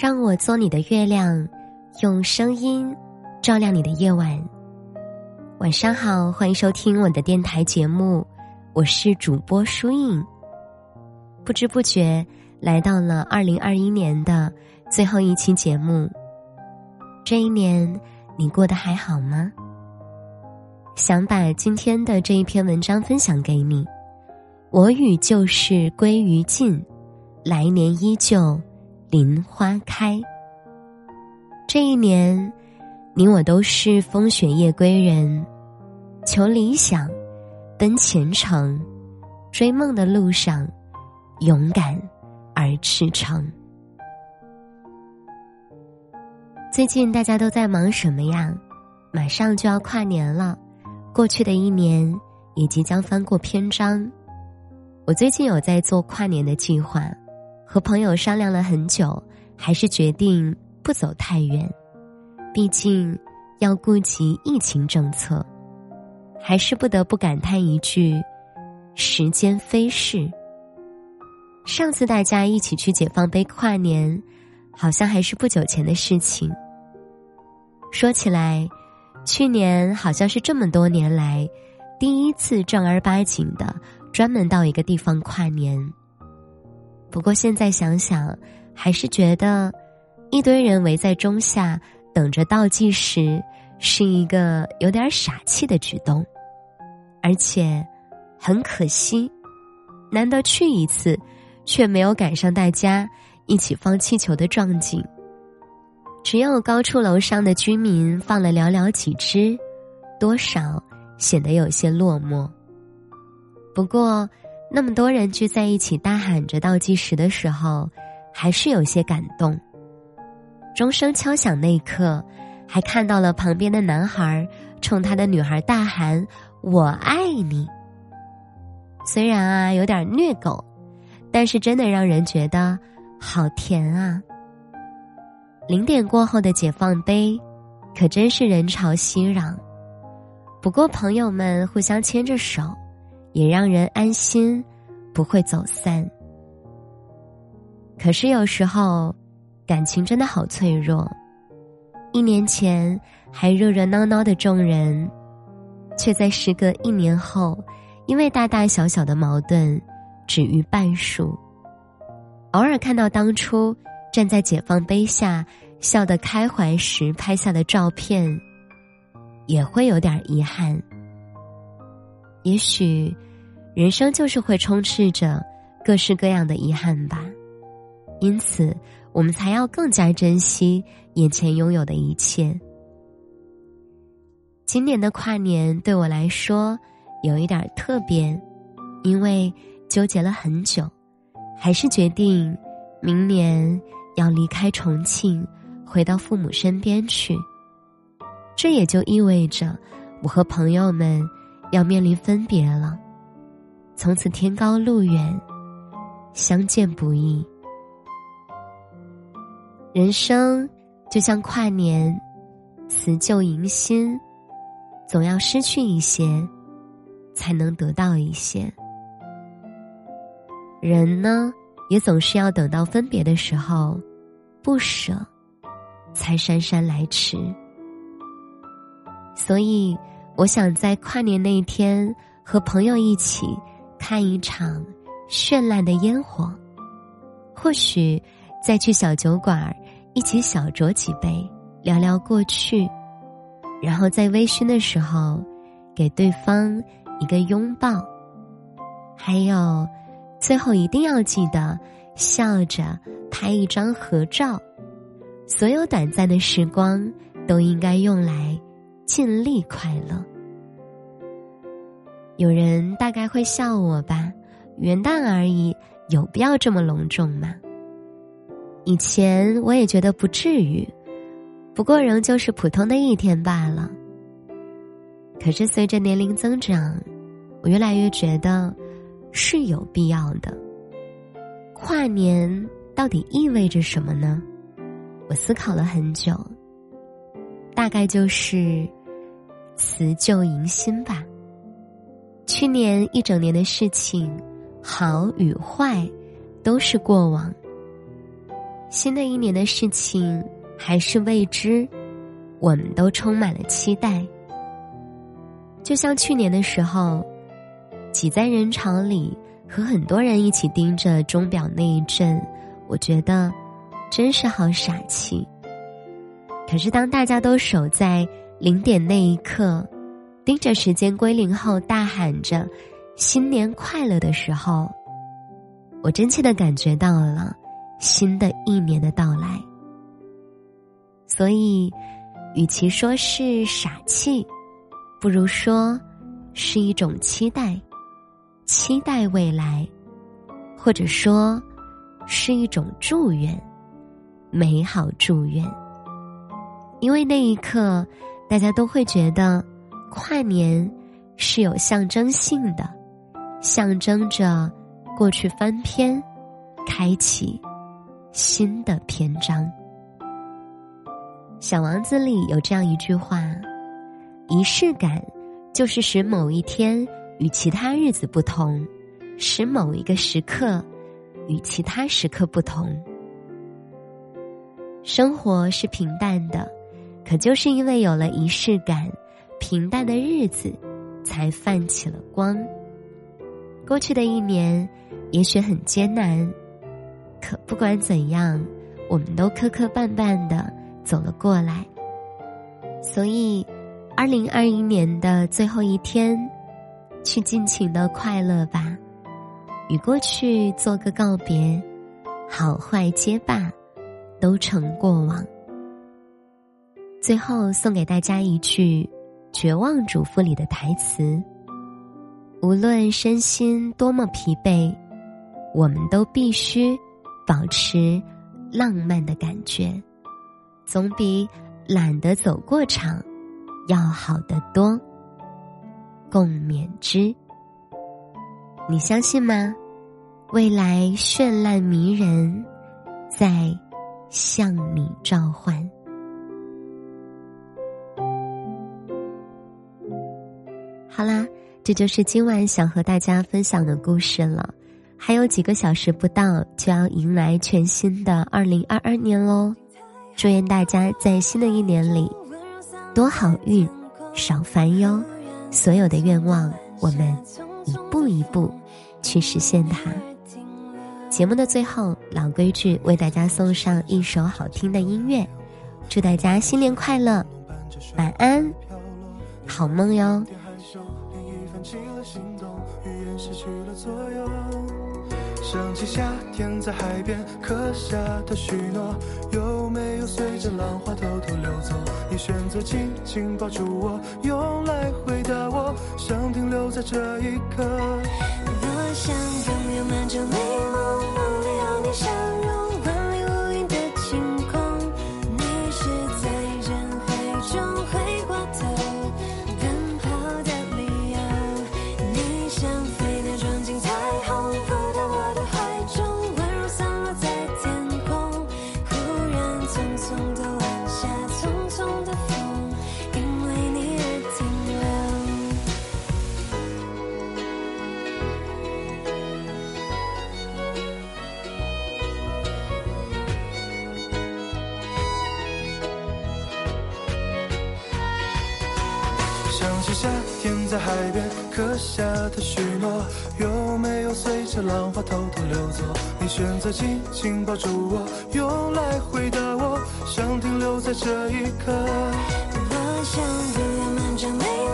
让我做你的月亮，用声音照亮你的夜晚。晚上好，欢迎收听我的电台节目，我是主播舒影。不知不觉来到了二零二一年的最后一期节目，这一年你过得还好吗？想把今天的这一篇文章分享给你。我与旧事归于尽，来年依旧林花开。这一年，你我都是风雪夜归人，求理想，奔前程，追梦的路上，勇敢而赤诚。最近大家都在忙什么呀？马上就要跨年了，过去的一年也即将翻过篇章。我最近有在做跨年的计划，和朋友商量了很久，还是决定不走太远，毕竟要顾及疫情政策，还是不得不感叹一句：时间飞逝。上次大家一起去解放碑跨年，好像还是不久前的事情。说起来，去年好像是这么多年来第一次正儿八经的。专门到一个地方跨年。不过现在想想，还是觉得一堆人围在钟下等着倒计时，是一个有点傻气的举动，而且很可惜，难得去一次，却没有赶上大家一起放气球的壮景。只有高处楼上的居民放了寥寥几只，多少显得有些落寞。不过，那么多人聚在一起大喊着倒计时的时候，还是有些感动。钟声敲响那一刻，还看到了旁边的男孩冲他的女孩大喊“我爱你”。虽然啊有点虐狗，但是真的让人觉得好甜啊。零点过后的解放碑，可真是人潮熙攘。不过朋友们互相牵着手。也让人安心，不会走散。可是有时候，感情真的好脆弱。一年前还热热闹闹的众人，却在时隔一年后，因为大大小小的矛盾，止于半数。偶尔看到当初站在解放碑下笑得开怀时拍下的照片，也会有点遗憾。也许，人生就是会充斥着各式各样的遗憾吧，因此我们才要更加珍惜眼前拥有的一切。今年的跨年对我来说有一点特别，因为纠结了很久，还是决定明年要离开重庆，回到父母身边去。这也就意味着我和朋友们。要面临分别了，从此天高路远，相见不易。人生就像跨年，辞旧迎新，总要失去一些，才能得到一些。人呢，也总是要等到分别的时候，不舍，才姗姗来迟。所以。我想在跨年那一天和朋友一起看一场绚烂的烟火，或许再去小酒馆一起小酌几杯，聊聊过去，然后在微醺的时候给对方一个拥抱，还有最后一定要记得笑着拍一张合照。所有短暂的时光都应该用来。尽力快乐。有人大概会笑我吧，元旦而已，有必要这么隆重吗？以前我也觉得不至于，不过仍旧是普通的一天罢了。可是随着年龄增长，我越来越觉得是有必要的。跨年到底意味着什么呢？我思考了很久。大概就是辞旧迎新吧。去年一整年的事情，好与坏，都是过往。新的一年的事情还是未知，我们都充满了期待。就像去年的时候，挤在人潮里和很多人一起盯着钟表那一阵，我觉得真是好傻气。可是当大家都守在零点那一刻，盯着时间归零后大喊着“新年快乐”的时候，我真切的感觉到了新的一年的到来。所以，与其说是傻气。不如说，是一种期待，期待未来，或者说，是一种祝愿，美好祝愿。因为那一刻，大家都会觉得，跨年是有象征性的，象征着过去翻篇，开启新的篇章。小王子里有这样一句话。仪式感，就是使某一天与其他日子不同，使某一个时刻与其他时刻不同。生活是平淡的，可就是因为有了仪式感，平淡的日子才泛起了光。过去的一年也许很艰难，可不管怎样，我们都磕磕绊绊的走了过来。所以。二零二一年的最后一天，去尽情的快乐吧，与过去做个告别，好坏皆罢，都成过往。最后送给大家一句《绝望主妇》里的台词：无论身心多么疲惫，我们都必须保持浪漫的感觉，总比懒得走过场。要好得多，共勉之。你相信吗？未来绚烂迷人，在向你召唤。好啦，这就是今晚想和大家分享的故事了。还有几个小时不到，就要迎来全新的二零二二年喽！祝愿大家在新的一年里。多好运，少烦忧，所有的愿望，我们一步一步去实现它。节目的最后，老规矩，为大家送上一首好听的音乐，祝大家新年快乐，晚安，好梦哟。心动，语言失去了作用想起夏天在海边刻下的许诺，有没有随着浪花偷偷溜走？你选择紧紧抱住我，用来回答我，想停留在这一刻。我想拥有满城美梦，梦里有你笑容。夏天在海边刻下的许诺，有没有随着浪花偷偷溜走？你选择紧紧抱住我，用来回答我，想停留在这一刻。我想拥有满城美。